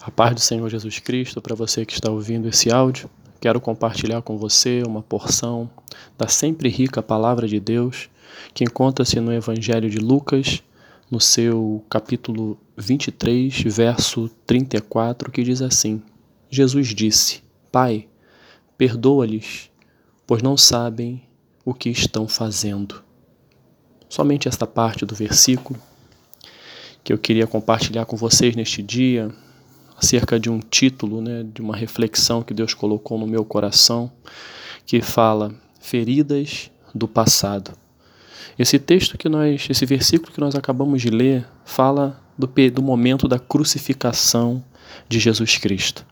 A paz do Senhor Jesus Cristo para você que está ouvindo esse áudio. Quero compartilhar com você uma porção da sempre rica palavra de Deus que encontra-se no Evangelho de Lucas, no seu capítulo 23, verso 34, que diz assim: Jesus disse: Pai, perdoa-lhes, pois não sabem o que estão fazendo. Somente esta parte do versículo que eu queria compartilhar com vocês neste dia acerca de um título, né, de uma reflexão que Deus colocou no meu coração, que fala feridas do passado. Esse texto que nós, esse versículo que nós acabamos de ler, fala do, do momento da crucificação de Jesus Cristo.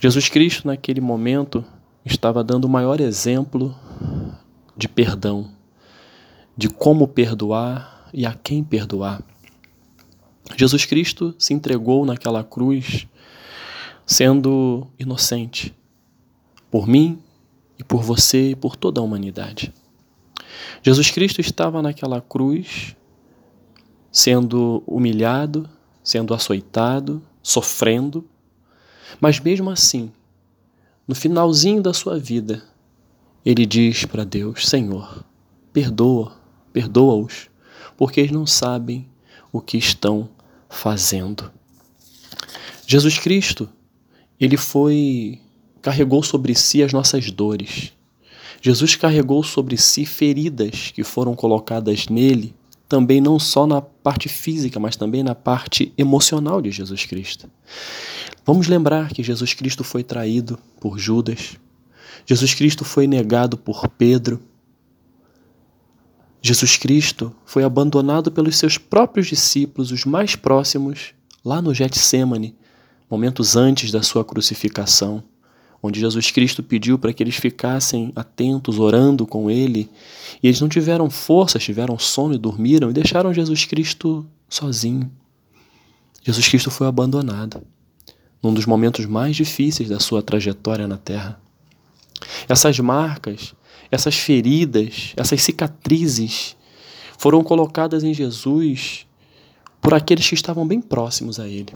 Jesus Cristo, naquele momento, estava dando o maior exemplo de perdão, de como perdoar e a quem perdoar. Jesus Cristo se entregou naquela cruz sendo inocente por mim e por você e por toda a humanidade. Jesus Cristo estava naquela cruz sendo humilhado, sendo açoitado, sofrendo, mas mesmo assim, no finalzinho da sua vida, ele diz para Deus: Senhor, perdoa, perdoa-os, porque eles não sabem o que estão fazendo. Jesus Cristo, ele foi carregou sobre si as nossas dores. Jesus carregou sobre si feridas que foram colocadas nele, também não só na parte física, mas também na parte emocional de Jesus Cristo. Vamos lembrar que Jesus Cristo foi traído por Judas, Jesus Cristo foi negado por Pedro, Jesus Cristo foi abandonado pelos seus próprios discípulos, os mais próximos, lá no Getsemane, momentos antes da sua crucificação, onde Jesus Cristo pediu para que eles ficassem atentos, orando com ele, e eles não tiveram forças, tiveram sono e dormiram e deixaram Jesus Cristo sozinho. Jesus Cristo foi abandonado num dos momentos mais difíceis da sua trajetória na terra. Essas marcas essas feridas, essas cicatrizes foram colocadas em Jesus por aqueles que estavam bem próximos a Ele.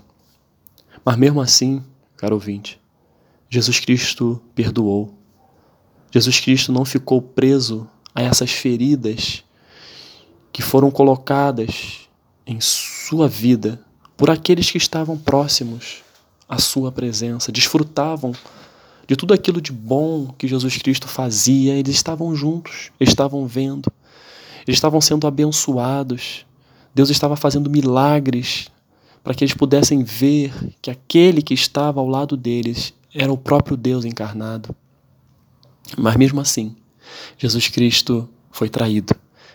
Mas mesmo assim, caro ouvinte, Jesus Cristo perdoou. Jesus Cristo não ficou preso a essas feridas que foram colocadas em sua vida por aqueles que estavam próximos à sua presença, desfrutavam de tudo aquilo de bom que Jesus Cristo fazia, eles estavam juntos, estavam vendo, estavam sendo abençoados. Deus estava fazendo milagres para que eles pudessem ver que aquele que estava ao lado deles era o próprio Deus encarnado. Mas mesmo assim, Jesus Cristo foi traído,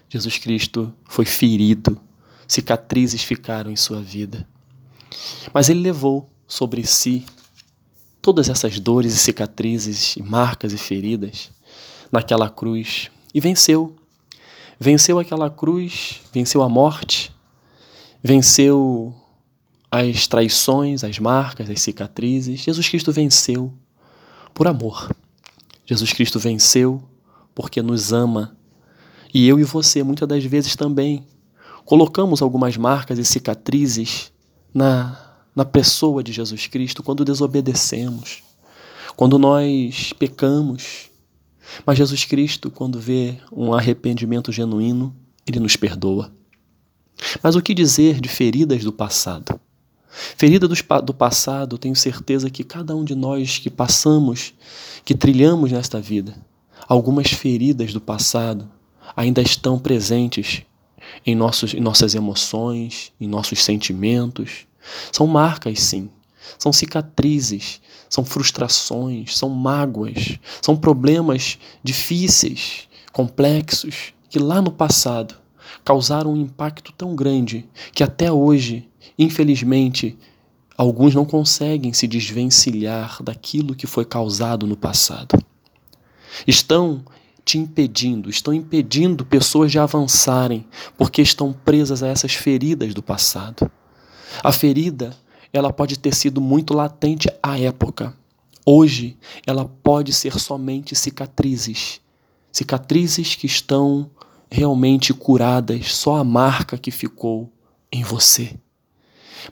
Jesus Cristo foi ferido, cicatrizes ficaram em sua vida. Mas ele levou sobre si todas essas dores e cicatrizes, e marcas e feridas naquela cruz e venceu. Venceu aquela cruz, venceu a morte, venceu as traições, as marcas, as cicatrizes. Jesus Cristo venceu por amor. Jesus Cristo venceu porque nos ama. E eu e você, muitas das vezes também, colocamos algumas marcas e cicatrizes na na pessoa de Jesus Cristo quando desobedecemos, quando nós pecamos. Mas Jesus Cristo, quando vê um arrependimento genuíno, ele nos perdoa. Mas o que dizer de feridas do passado? Ferida do passado, tenho certeza que cada um de nós que passamos, que trilhamos nesta vida, algumas feridas do passado ainda estão presentes em, nossos, em nossas emoções, em nossos sentimentos, são marcas, sim. São cicatrizes, são frustrações, são mágoas, são problemas difíceis, complexos, que lá no passado causaram um impacto tão grande que até hoje, infelizmente, alguns não conseguem se desvencilhar daquilo que foi causado no passado. Estão te impedindo, estão impedindo pessoas de avançarem, porque estão presas a essas feridas do passado. A ferida, ela pode ter sido muito latente à época. Hoje, ela pode ser somente cicatrizes. Cicatrizes que estão realmente curadas, só a marca que ficou em você.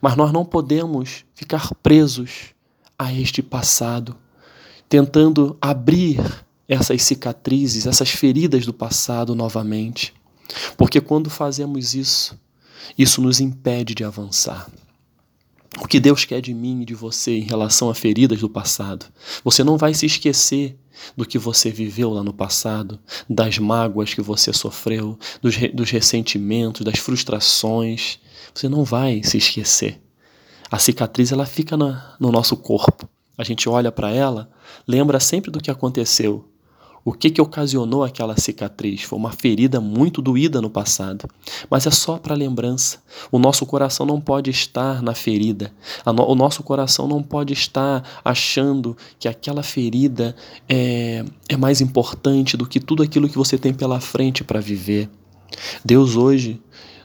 Mas nós não podemos ficar presos a este passado, tentando abrir essas cicatrizes, essas feridas do passado novamente. Porque quando fazemos isso, isso nos impede de avançar. O que Deus quer de mim e de você em relação a feridas do passado? Você não vai se esquecer do que você viveu lá no passado, das mágoas que você sofreu, dos, dos ressentimentos, das frustrações. Você não vai se esquecer. A cicatriz ela fica na, no nosso corpo. A gente olha para ela, lembra sempre do que aconteceu, o que, que ocasionou aquela cicatriz? Foi uma ferida muito doída no passado, mas é só para lembrança. O nosso coração não pode estar na ferida, o nosso coração não pode estar achando que aquela ferida é, é mais importante do que tudo aquilo que você tem pela frente para viver. Deus hoje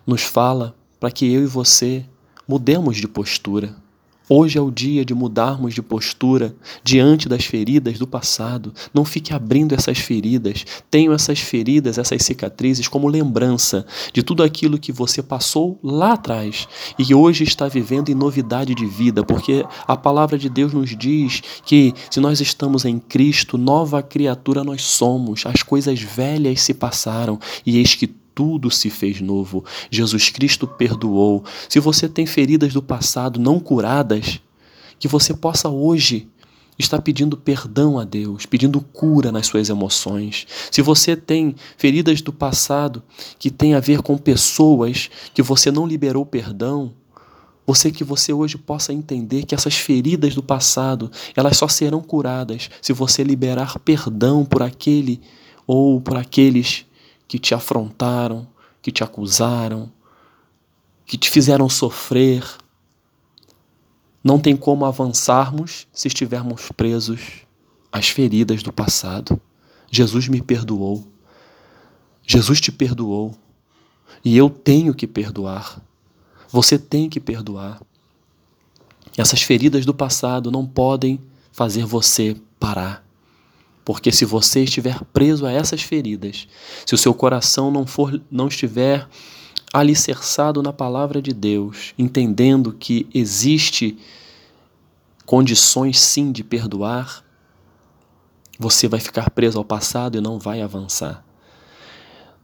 nos fala para que eu e você mudemos de postura. Hoje é o dia de mudarmos de postura diante das feridas do passado. Não fique abrindo essas feridas. Tenho essas feridas, essas cicatrizes como lembrança de tudo aquilo que você passou lá atrás e hoje está vivendo em novidade de vida, porque a palavra de Deus nos diz que se nós estamos em Cristo, nova criatura nós somos. As coisas velhas se passaram e eis que tudo se fez novo. Jesus Cristo perdoou. Se você tem feridas do passado não curadas, que você possa hoje estar pedindo perdão a Deus, pedindo cura nas suas emoções. Se você tem feridas do passado que tem a ver com pessoas que você não liberou perdão, você que você hoje possa entender que essas feridas do passado, elas só serão curadas se você liberar perdão por aquele ou por aqueles que te afrontaram, que te acusaram, que te fizeram sofrer. Não tem como avançarmos se estivermos presos às feridas do passado. Jesus me perdoou. Jesus te perdoou. E eu tenho que perdoar. Você tem que perdoar. Essas feridas do passado não podem fazer você parar. Porque se você estiver preso a essas feridas, se o seu coração não for não estiver alicerçado na palavra de Deus, entendendo que existe condições sim de perdoar, você vai ficar preso ao passado e não vai avançar.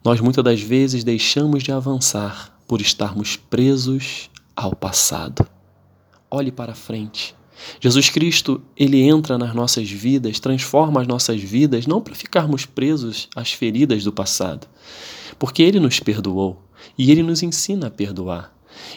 Nós muitas das vezes deixamos de avançar por estarmos presos ao passado. Olhe para frente. Jesus Cristo, ele entra nas nossas vidas, transforma as nossas vidas, não para ficarmos presos às feridas do passado, porque ele nos perdoou e ele nos ensina a perdoar.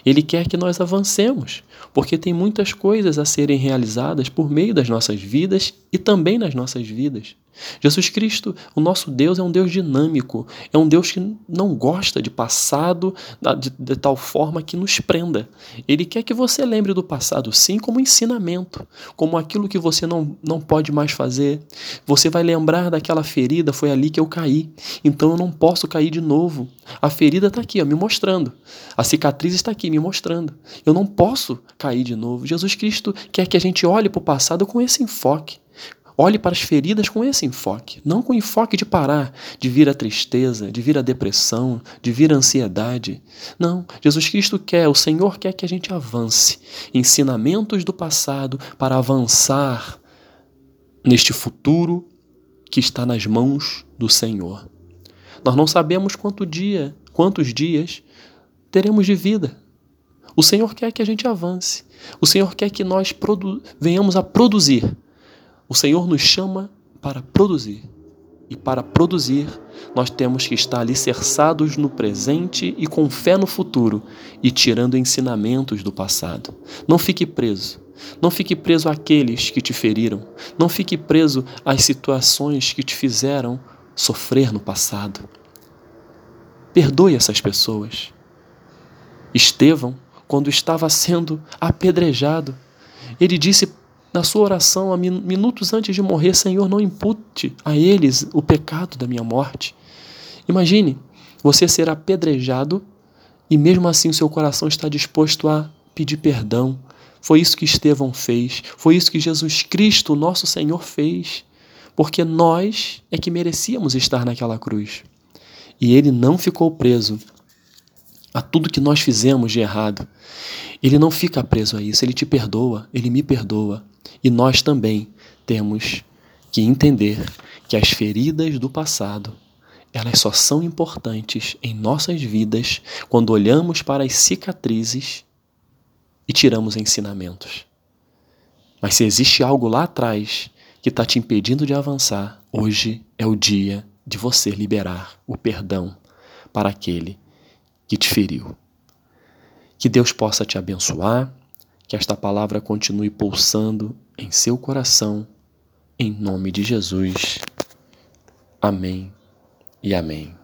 Ele quer que nós avancemos, porque tem muitas coisas a serem realizadas por meio das nossas vidas e também nas nossas vidas. Jesus Cristo, o nosso Deus, é um Deus dinâmico, é um Deus que não gosta de passado de, de, tal forma que nos prenda. Ele quer que você lembre do passado, sim, como ensinamento, como aquilo que você não, não pode mais fazer. Você vai lembrar daquela ferida, foi ali que eu caí, então eu não posso cair de novo. A ferida está aqui, ó, me mostrando. A cicatriz está aqui, me mostrando. Eu não posso cair de novo. Jesus Cristo quer que a gente olhe para o passado com esse enfoque. Olhe para as feridas com esse enfoque, não com o enfoque de parar, de vir a tristeza, de vir a depressão, de vir a ansiedade. Não, Jesus Cristo quer, o Senhor quer que a gente avance. Ensinamentos do passado para avançar neste futuro que está nas mãos do Senhor. Nós não sabemos quanto dia, quantos dias teremos de vida. O Senhor quer que a gente avance. O Senhor quer que nós venhamos a produzir o Senhor nos chama para produzir. E para produzir, nós temos que estar alicerçados no presente e com fé no futuro e tirando ensinamentos do passado. Não fique preso. Não fique preso àqueles que te feriram. Não fique preso às situações que te fizeram sofrer no passado. Perdoe essas pessoas. Estevão, quando estava sendo apedrejado, ele disse na sua oração, minutos antes de morrer, Senhor, não impute a eles o pecado da minha morte. Imagine você ser apedrejado e mesmo assim o seu coração está disposto a pedir perdão. Foi isso que Estevão fez, foi isso que Jesus Cristo, nosso Senhor, fez, porque nós é que merecíamos estar naquela cruz. E ele não ficou preso a tudo que nós fizemos de errado. Ele não fica preso a isso, ele te perdoa, ele me perdoa. E nós também temos que entender que as feridas do passado, elas só são importantes em nossas vidas quando olhamos para as cicatrizes e tiramos ensinamentos. Mas se existe algo lá atrás que está te impedindo de avançar, hoje é o dia de você liberar o perdão para aquele que te feriu. Que Deus possa te abençoar, que esta palavra continue pulsando em seu coração, em nome de Jesus. Amém e amém.